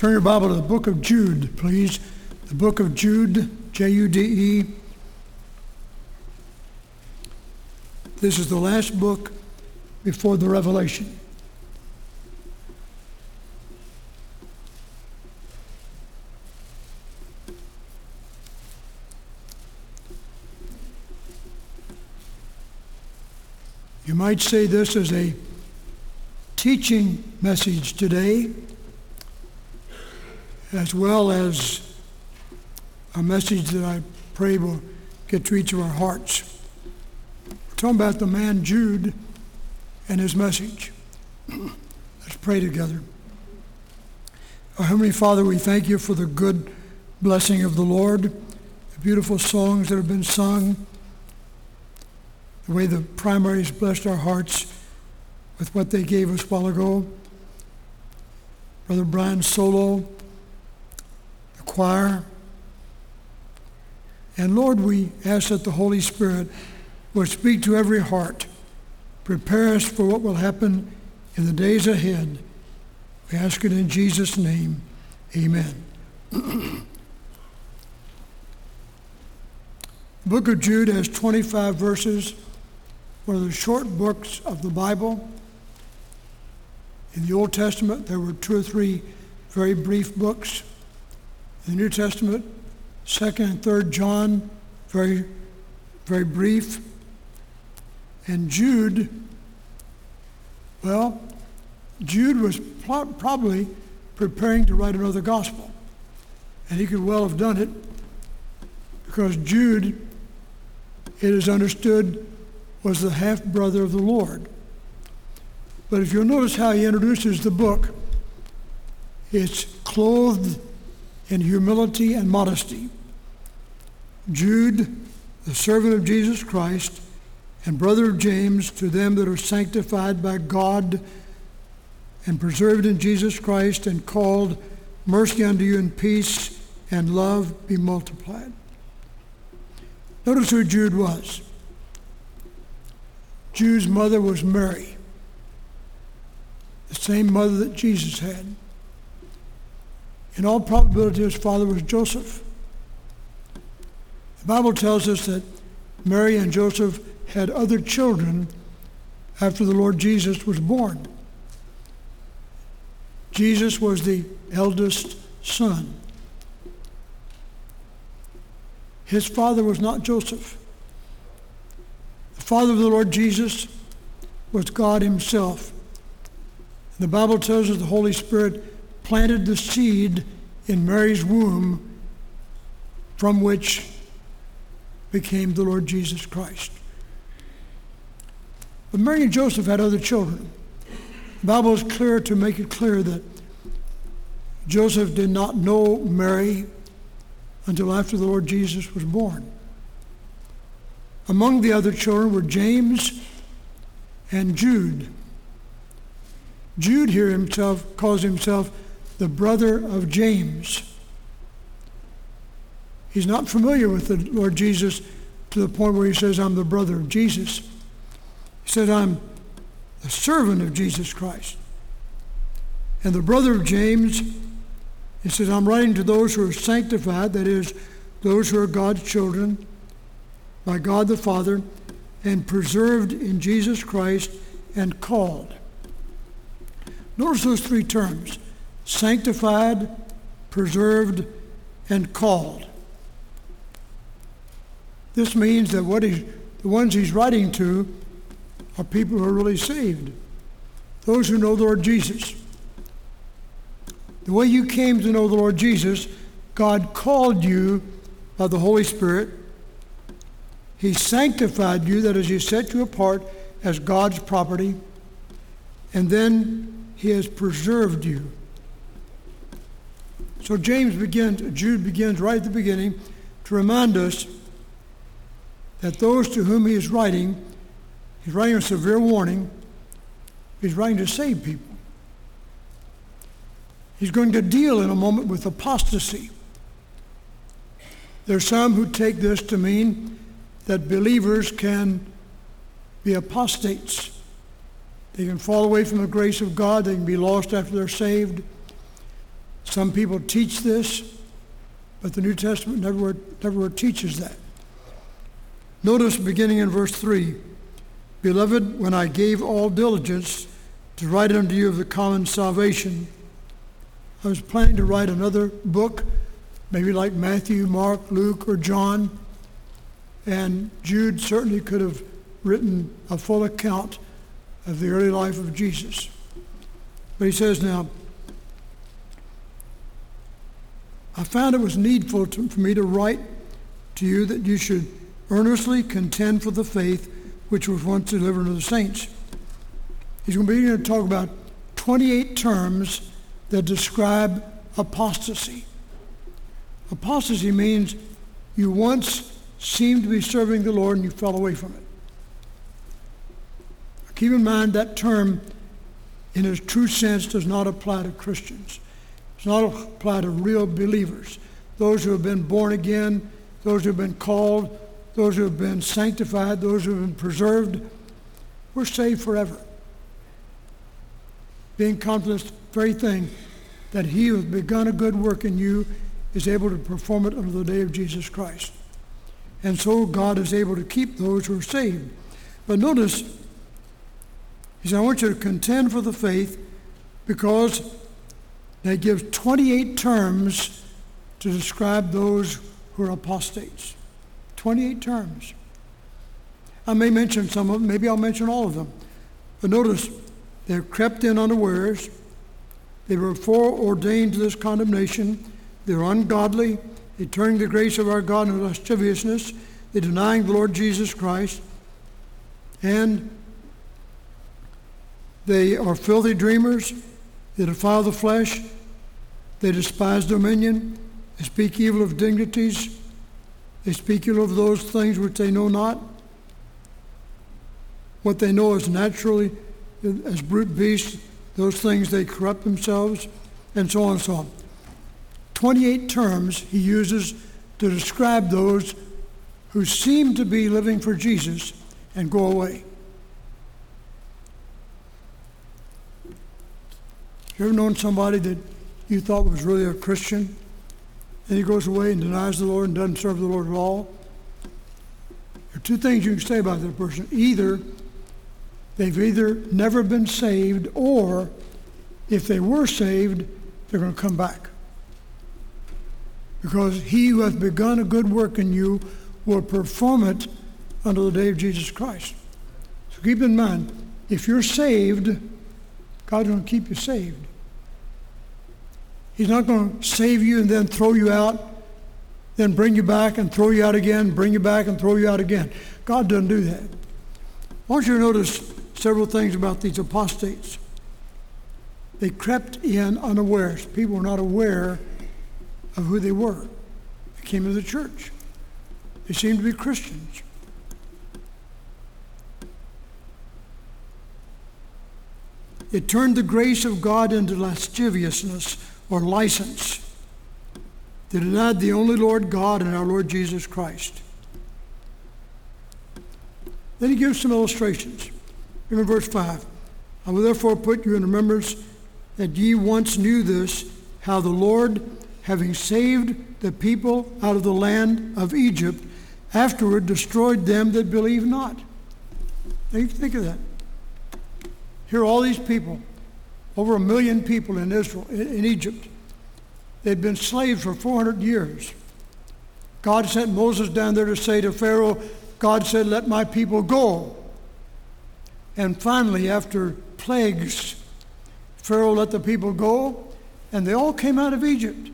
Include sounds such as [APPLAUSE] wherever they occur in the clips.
Turn your Bible to the book of Jude, please. The book of Jude, J U D E. This is the last book before the Revelation. You might say this is a teaching message today, as well as a message that I pray will get to each of our hearts. We're talking about the man Jude and his message. [CLEARS THROAT] Let's pray together. Our Heavenly Father, we thank you for the good blessing of the Lord, the beautiful songs that have been sung the way the primaries blessed our hearts with what they gave us a while ago. Brother Brian Solo, choir. And Lord, we ask that the Holy Spirit will speak to every heart. Prepare us for what will happen in the days ahead. We ask it in Jesus' name. Amen. the [CLEARS THROAT] book of Jude has 25 verses one of the short books of the Bible. In the Old Testament, there were two or three very brief books. The New Testament, 2nd and 3rd John, very, very brief. And Jude, well, Jude was pro- probably preparing to write another gospel. And he could well have done it because Jude, it is understood, was the half brother of the Lord. But if you'll notice how he introduces the book, it's clothed in humility and modesty. Jude, the servant of Jesus Christ, and brother of James, to them that are sanctified by God and preserved in Jesus Christ and called, mercy unto you and peace and love be multiplied. Notice who Jude was. Jude's mother was Mary, the same mother that Jesus had. In all probability, his father was Joseph. The Bible tells us that Mary and Joseph had other children after the Lord Jesus was born. Jesus was the eldest son. His father was not Joseph. The father of the Lord Jesus was God Himself. The Bible tells us the Holy Spirit planted the seed in Mary's womb from which became the Lord Jesus Christ. But Mary and Joseph had other children. The Bible is clear to make it clear that Joseph did not know Mary until after the Lord Jesus was born. Among the other children were James and Jude. Jude here himself calls himself the brother of James. He's not familiar with the Lord Jesus to the point where he says, I'm the brother of Jesus. He said, I'm the servant of Jesus Christ. And the brother of James, he says, I'm writing to those who are sanctified, that is, those who are God's children, by God the Father and preserved in Jesus Christ and called. Notice those three terms sanctified, preserved, and called. This means that what he's, the ones he's writing to are people who are really saved, those who know the Lord Jesus. The way you came to know the Lord Jesus, God called you by the Holy Spirit he sanctified you, that is, He set you apart as God's property, and then He has preserved you. So James begins, Jude begins right at the beginning to remind us that those to whom he is writing, he's writing a severe warning, he's writing to save people. He's going to deal in a moment with apostasy. There's some who take this to mean that believers can be apostates. They can fall away from the grace of God. They can be lost after they're saved. Some people teach this, but the New Testament never, never teaches that. Notice beginning in verse 3 Beloved, when I gave all diligence to write unto you of the common salvation, I was planning to write another book, maybe like Matthew, Mark, Luke, or John. And Jude certainly could have written a full account of the early life of Jesus. But he says now, I found it was needful to, for me to write to you that you should earnestly contend for the faith which was once delivered to the saints. He's going to begin to talk about 28 terms that describe apostasy. Apostasy means you once seemed to be serving the Lord and you fell away from it. Keep in mind that term, in its true sense, does not apply to Christians. It does not apply to real believers, those who have been born again, those who have been called, those who have been sanctified, those who have been preserved. We're saved forever. Being confident the very thing that he who has begun a good work in you is able to perform it until the day of Jesus Christ. And so God is able to keep those who are saved. But notice, he said, I want you to contend for the faith because they give 28 terms to describe those who are apostates. 28 terms. I may mention some of them, maybe I'll mention all of them. But notice, they're crept in unawares. They were foreordained to this condemnation. They're ungodly. They turn the grace of our God into lasciviousness. They're denying the Lord Jesus Christ. And they are filthy dreamers. They defile the flesh. They despise dominion. They speak evil of dignities. They speak evil of those things which they know not. What they know is naturally as brute beasts, those things they corrupt themselves, and so on and so on. 28 terms he uses to describe those who seem to be living for Jesus and go away. You ever known somebody that you thought was really a Christian, and he goes away and denies the Lord and doesn't serve the Lord at all? There are two things you can say about that person. Either they've either never been saved, or if they were saved, they're going to come back. Because he who has begun a good work in you will perform it until the day of Jesus Christ. So keep in mind, if you're saved, God's going to keep you saved. He's not going to save you and then throw you out, then bring you back and throw you out again, bring you back and throw you out again. God doesn't do that. I want you to notice several things about these apostates. They crept in unawares. People were not aware of who they were. They came to the church. They seemed to be Christians. It turned the grace of God into lasciviousness or license. They denied the only Lord God and our Lord Jesus Christ. Then he gives some illustrations. In verse 5, I will therefore put you in remembrance that ye once knew this, how the Lord, having saved the people out of the land of Egypt, afterward destroyed them that believe not. Now you think of that. Here are all these people over a million people in Israel, in Egypt. They'd been slaves for 400 years. God sent Moses down there to say to Pharaoh, God said, Let my people go. And finally, after plagues, Pharaoh let the people go, and they all came out of Egypt.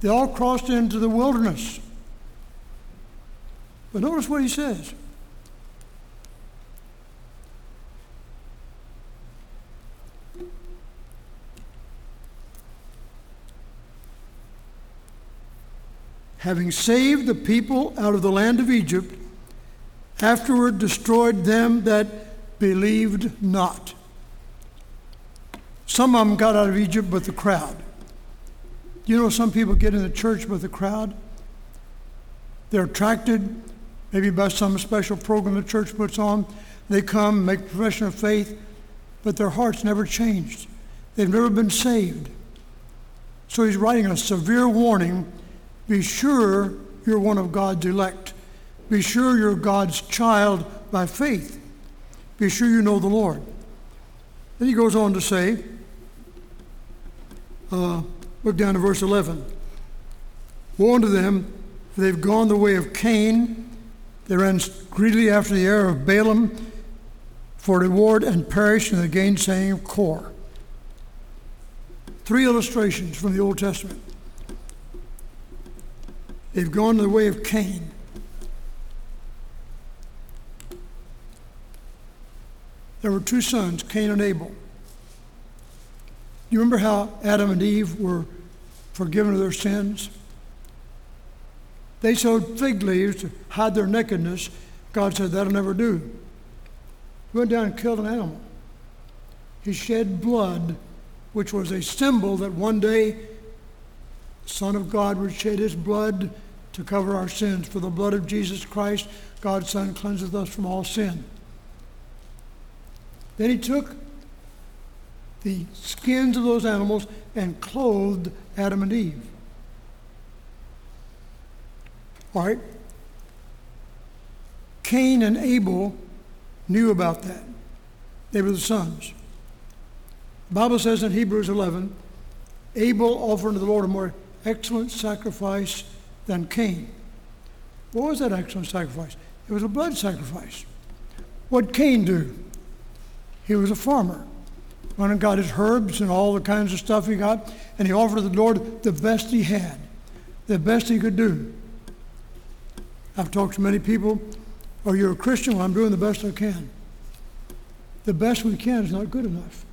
They all crossed into the wilderness. But notice what he says. Having saved the people out of the land of Egypt, afterward destroyed them that believed not. Some of them got out of Egypt with the crowd. You know, some people get in the church with the crowd. They're attracted, maybe by some special program the church puts on. They come, make profession of faith, but their hearts never changed. They've never been saved. So he's writing a severe warning be sure you're one of God's elect. Be sure you're God's child by faith. Be sure you know the Lord. Then he goes on to say, uh, look down to verse 11. Woe unto them, they've gone the way of Cain. They ran greedily after the heir of Balaam for reward and perished in the gainsaying of Korah. Three illustrations from the Old Testament. They've gone the way of Cain. There were two sons, Cain and Abel. You remember how Adam and Eve were forgiven of their sins? They sewed fig leaves to hide their nakedness. God said, That'll never do. He went down and killed an animal. He shed blood, which was a symbol that one day Son of God would shed his blood to cover our sins. For the blood of Jesus Christ, God's Son, cleanseth us from all sin. Then he took the skins of those animals and clothed Adam and Eve. All right? Cain and Abel knew about that. They were the sons. The Bible says in Hebrews 11, Abel offered to the Lord a more excellent sacrifice than Cain. What was that excellent sacrifice? It was a blood sacrifice. What Cain do? He was a farmer. Went and got his herbs and all the kinds of stuff he got, and he offered the Lord the best he had, the best he could do. I've talked to many people, oh, you're a Christian? Well, I'm doing the best I can. The best we can is not good enough.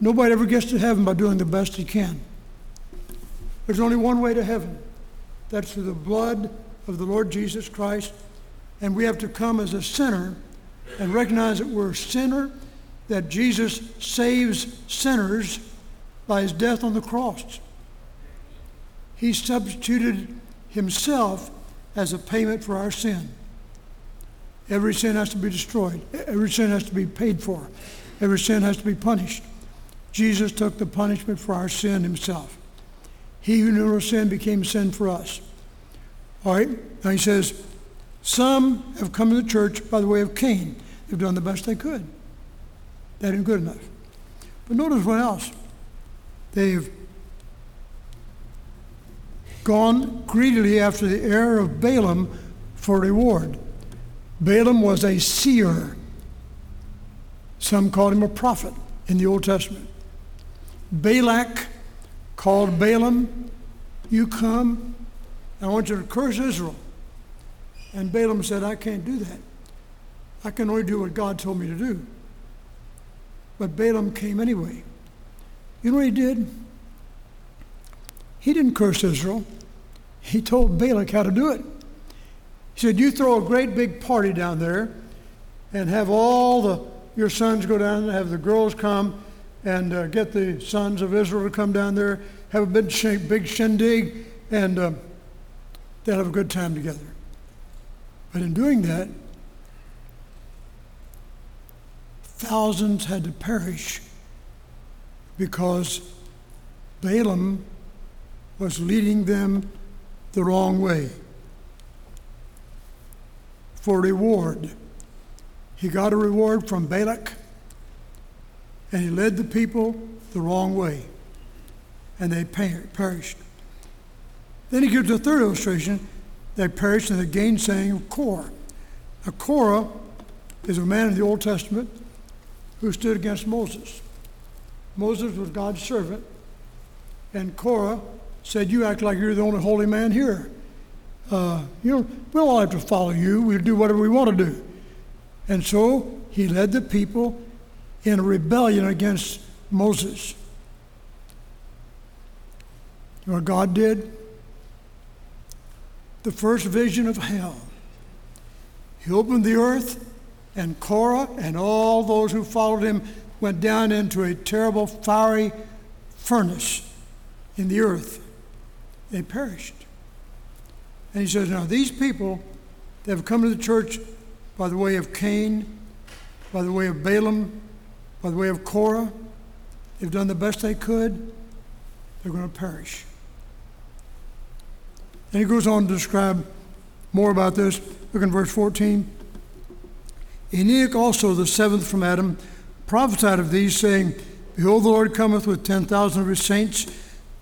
Nobody ever gets to heaven by doing the best he can. There's only one way to heaven. That's through the blood of the Lord Jesus Christ. And we have to come as a sinner and recognize that we're a sinner, that Jesus saves sinners by his death on the cross. He substituted himself as a payment for our sin. Every sin has to be destroyed, every sin has to be paid for, every sin has to be punished. Jesus took the punishment for our sin himself. He who knew no sin became sin for us. All right? Now he says, some have come to the church by the way of Cain. They've done the best they could. That isn't good enough. But notice what else. They've gone greedily after the heir of Balaam for reward. Balaam was a seer. Some called him a prophet in the Old Testament. Balak called Balaam, You come, I want you to curse Israel. And Balaam said, I can't do that. I can only do what God told me to do. But Balaam came anyway. You know what he did? He didn't curse Israel. He told Balak how to do it. He said, You throw a great big party down there and have all the your sons go down and have the girls come and uh, get the sons of Israel to come down there, have a big, big shindig, and uh, they'll have a good time together. But in doing that, thousands had to perish because Balaam was leading them the wrong way. For reward, he got a reward from Balak and he led the people the wrong way, and they perished. Then he gives a third illustration they perished in the gainsaying of Korah. Now, Korah is a man in the Old Testament who stood against Moses. Moses was God's servant, and Korah said, You act like you're the only holy man here. Uh, you know, we don't all have to follow you. We'll do whatever we want to do. And so he led the people in rebellion against Moses. You know what God did? The first vision of hell. He opened the earth, and Korah and all those who followed him went down into a terrible fiery furnace in the earth. They perished. And he says, Now, these people that have come to the church by the way of Cain, by the way of Balaam, by the way of Korah. They've done the best they could. they're going to perish. And he goes on to describe more about this. Look in verse 14. Enoch also, the seventh from Adam, prophesied of these, saying, Behold, the Lord cometh with ten thousand of his saints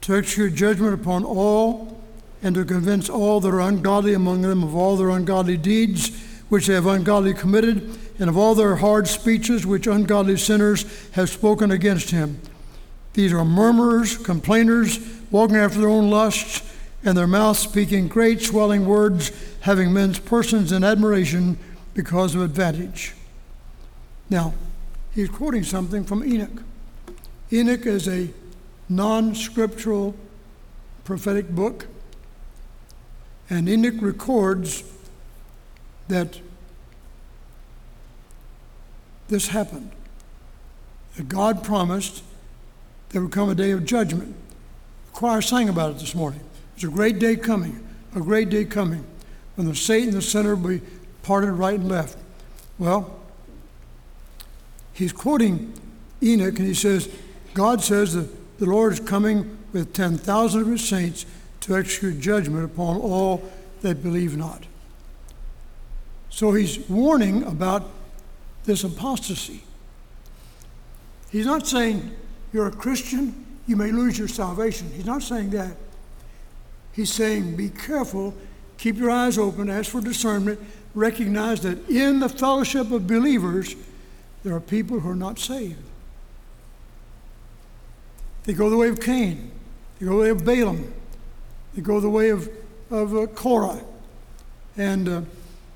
to execute judgment upon all and to convince all that are ungodly among them of all their ungodly deeds which they have ungodly committed, and of all their hard speeches which ungodly sinners have spoken against him. These are murmurers, complainers, walking after their own lusts, and their mouths speaking great swelling words, having men's persons in admiration because of advantage. Now, he's quoting something from Enoch. Enoch is a non scriptural prophetic book, and Enoch records that this happened. God promised there would come a day of judgment. The choir sang about it this morning. There's a great day coming, a great day coming, when the Satan, the sinner, will be parted right and left. Well, he's quoting Enoch, and he says, God says that the Lord is coming with 10,000 of his saints to execute judgment upon all that believe not. So he's warning about this apostasy. He's not saying you're a Christian, you may lose your salvation. He's not saying that. He's saying be careful, keep your eyes open, ask for discernment, recognize that in the fellowship of believers, there are people who are not saved. They go the way of Cain, they go the way of Balaam, they go the way of, of uh, Korah, and uh,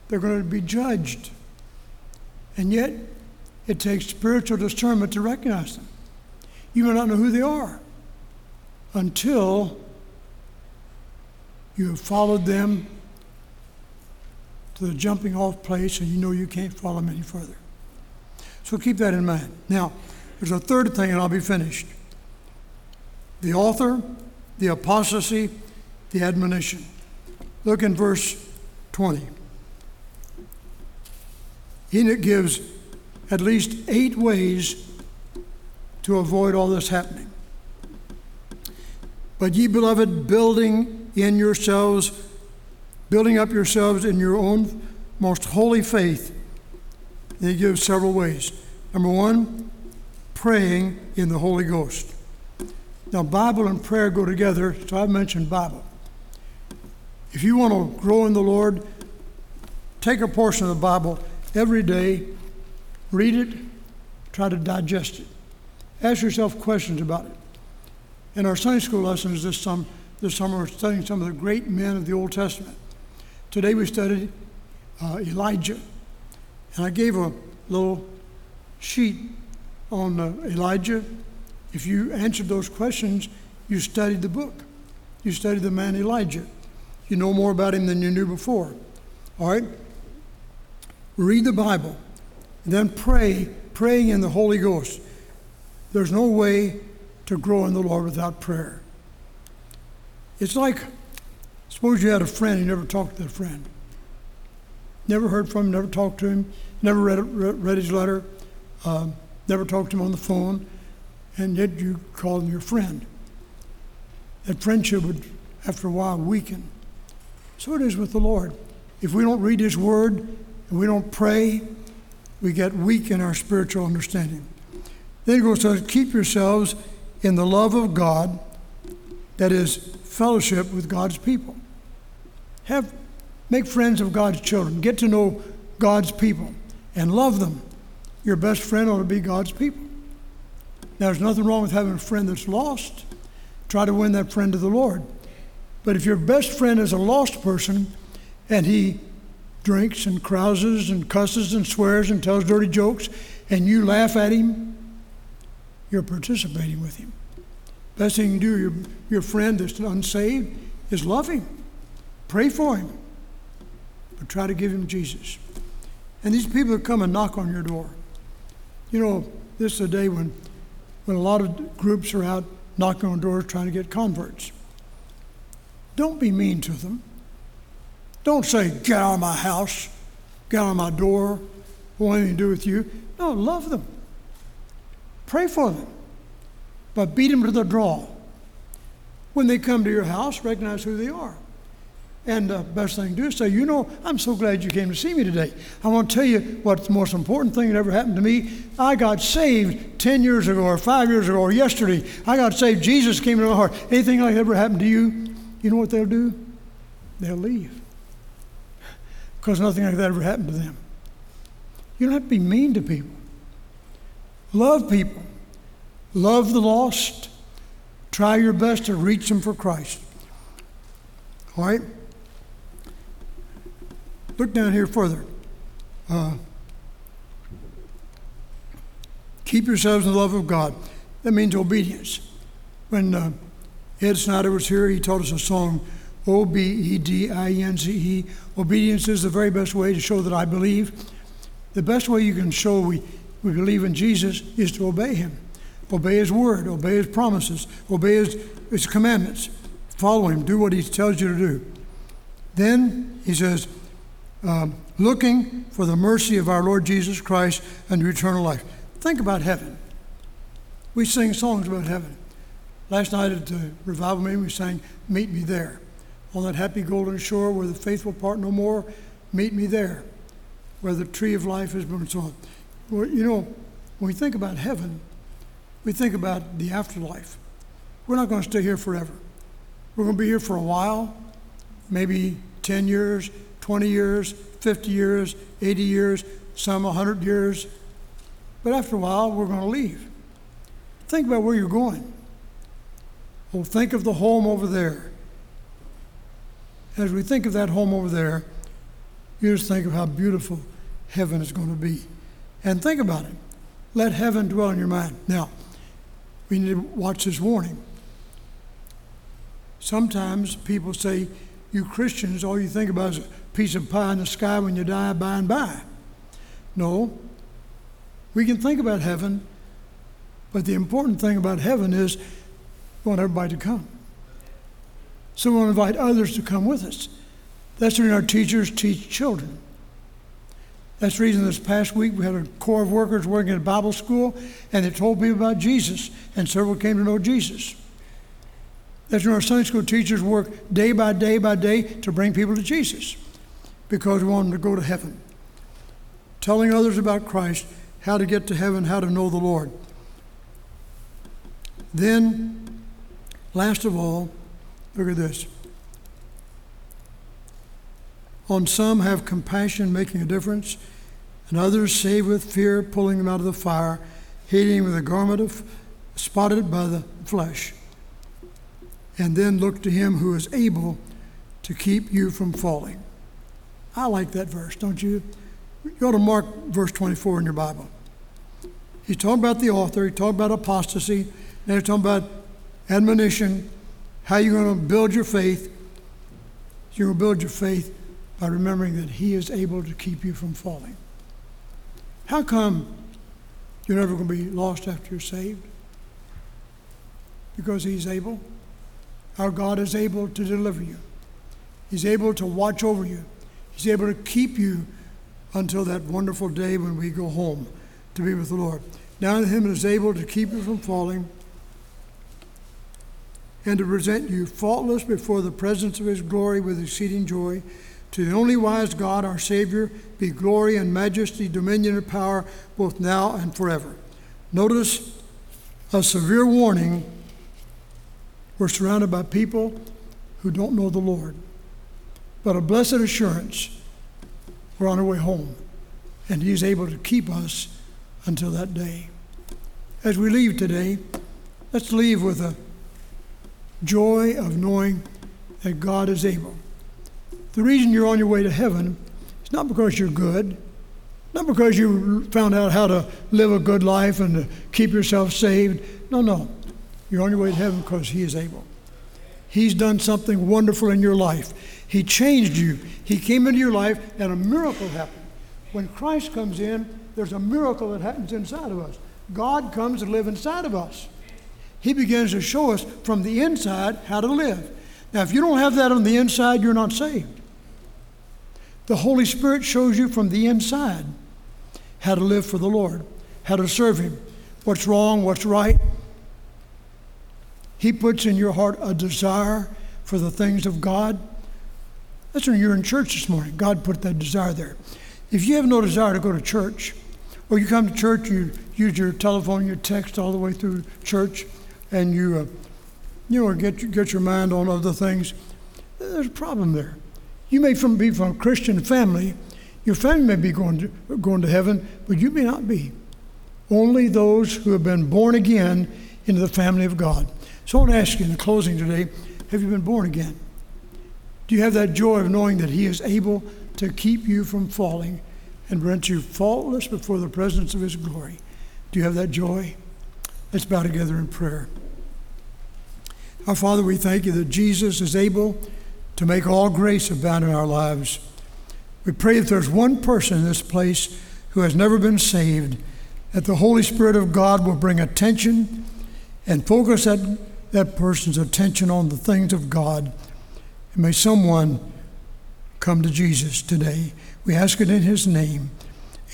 they're going to be judged. And yet, it takes spiritual discernment to recognize them. You may not know who they are until you have followed them to the jumping off place and you know you can't follow them any further. So keep that in mind. Now, there's a third thing, and I'll be finished the author, the apostasy, the admonition. Look in verse 20. Enoch gives at least eight ways to avoid all this happening. But ye beloved, building in yourselves, building up yourselves in your own most holy faith, he gives several ways. Number one, praying in the Holy Ghost. Now, Bible and prayer go together, so I've mentioned Bible. If you want to grow in the Lord, take a portion of the Bible every day, read it, try to digest it. Ask yourself questions about it. In our Sunday school lessons this, sum, this summer, we're studying some of the great men of the Old Testament. Today we studied uh, Elijah. And I gave a little sheet on uh, Elijah if you answered those questions, you studied the book. You studied the man Elijah. You know more about him than you knew before. All right? Read the Bible. and Then pray, praying in the Holy Ghost. There's no way to grow in the Lord without prayer. It's like, suppose you had a friend, you never talked to that friend. Never heard from him, never talked to him, never read, read his letter, uh, never talked to him on the phone and yet you call him your friend. That friendship would, after a while, weaken. So it is with the Lord. If we don't read His Word and we don't pray, we get weak in our spiritual understanding. Then he goes to keep yourselves in the love of God, that is, fellowship with God's people. Have, make friends of God's children. Get to know God's people and love them. Your best friend ought to be God's people. Now, there's nothing wrong with having a friend that's lost. Try to win that friend to the Lord. But if your best friend is a lost person and he drinks and crouses and cusses and swears and tells dirty jokes and you laugh at him, you're participating with him. Best thing you can do, your, your friend that's unsaved, is love him. Pray for him. But try to give him Jesus. And these people that come and knock on your door. You know, this is a day when when a lot of groups are out knocking on doors trying to get converts. Don't be mean to them. Don't say, get out of my house, get out of my door, want anything to do with you. No, love them. Pray for them. But beat them to the draw. When they come to your house, recognize who they are. And the best thing to do is say, you know, I'm so glad you came to see me today. I want to tell you what's the most important thing that ever happened to me. I got saved 10 years ago or five years ago or yesterday. I got saved. Jesus came into my heart. Anything like that ever happened to you, you know what they'll do? They'll leave. Because nothing like that ever happened to them. You don't have to be mean to people. Love people. Love the lost. Try your best to reach them for Christ. All right? Look down here further. Uh, keep yourselves in the love of God. That means obedience. When uh, Ed Snyder was here, he taught us a song, O B E D I N C E. Obedience is the very best way to show that I believe. The best way you can show we, we believe in Jesus is to obey him. Obey his word, obey his promises, obey his, his commandments. Follow him, do what he tells you to do. Then he says, um, looking for the mercy of our Lord Jesus Christ and eternal life. Think about heaven. We sing songs about heaven. Last night at the revival meeting, we sang, Meet Me There. On that happy golden shore where the faithful part no more, meet me there, where the tree of life has been sown. Well, you know, when we think about heaven, we think about the afterlife. We're not going to stay here forever. We're going to be here for a while, maybe 10 years, 20 years, 50 years, 80 years, some 100 years. But after a while, we're going to leave. Think about where you're going. Well, think of the home over there. As we think of that home over there, you just think of how beautiful heaven is going to be. And think about it. Let heaven dwell in your mind. Now, we need to watch this warning. Sometimes people say, you Christians, all you think about is a piece of pie in the sky when you die by and by. No. We can think about heaven, but the important thing about heaven is we want everybody to come. So we'll invite others to come with us. That's when our teachers teach children. That's the reason this past week we had a corps of workers working at a Bible school, and they told people about Jesus, and several came to know Jesus. That's when our Sunday school teachers work day by day by day to bring people to Jesus because we want them to go to heaven. Telling others about Christ, how to get to heaven, how to know the Lord. Then, last of all, look at this. On some have compassion, making a difference, and others save with fear, pulling them out of the fire, hating with a garment of spotted by the flesh and then look to him who is able to keep you from falling. I like that verse, don't you? You ought to mark verse 24 in your Bible. He's talking about the author, he's talking about apostasy, and he's talking about admonition, how you're going to build your faith. You're going to build your faith by remembering that he is able to keep you from falling. How come you're never going to be lost after you're saved? Because he's able. Our God is able to deliver you. He's able to watch over you. He's able to keep you until that wonderful day when we go home to be with the Lord. Now him is able to keep you from falling and to present you faultless before the presence of his glory with exceeding joy. To the only wise God, our Savior, be glory and majesty, dominion and power, both now and forever. Notice a severe warning we're surrounded by people who don't know the Lord. But a blessed assurance, we're on our way home, and He's able to keep us until that day. As we leave today, let's leave with a joy of knowing that God is able. The reason you're on your way to heaven is not because you're good, not because you found out how to live a good life and to keep yourself saved. No, no. You're on your way to heaven because He is able. He's done something wonderful in your life. He changed you. He came into your life, and a miracle happened. When Christ comes in, there's a miracle that happens inside of us. God comes to live inside of us. He begins to show us from the inside how to live. Now, if you don't have that on the inside, you're not saved. The Holy Spirit shows you from the inside how to live for the Lord, how to serve Him, what's wrong, what's right, He puts in your heart a desire for the things of God. That's when you're in church this morning. God put that desire there. If you have no desire to go to church, or you come to church, you use your telephone, your text all the way through church, and you, uh, you know, get, get your mind on other things, there's a problem there. You may from, be from a Christian family. Your family may be going to, going to heaven, but you may not be. Only those who have been born again into the family of God. So I want to ask you in the closing today have you been born again? Do you have that joy of knowing that He is able to keep you from falling and rent you faultless before the presence of His glory? Do you have that joy? Let's bow together in prayer. Our Father, we thank you that Jesus is able to make all grace abound in our lives. We pray if there's one person in this place who has never been saved, that the Holy Spirit of God will bring attention and focus that, that person's attention on the things of God. And may someone come to Jesus today. We ask it in His name.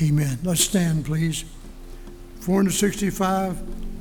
Amen. Let's stand, please. 465.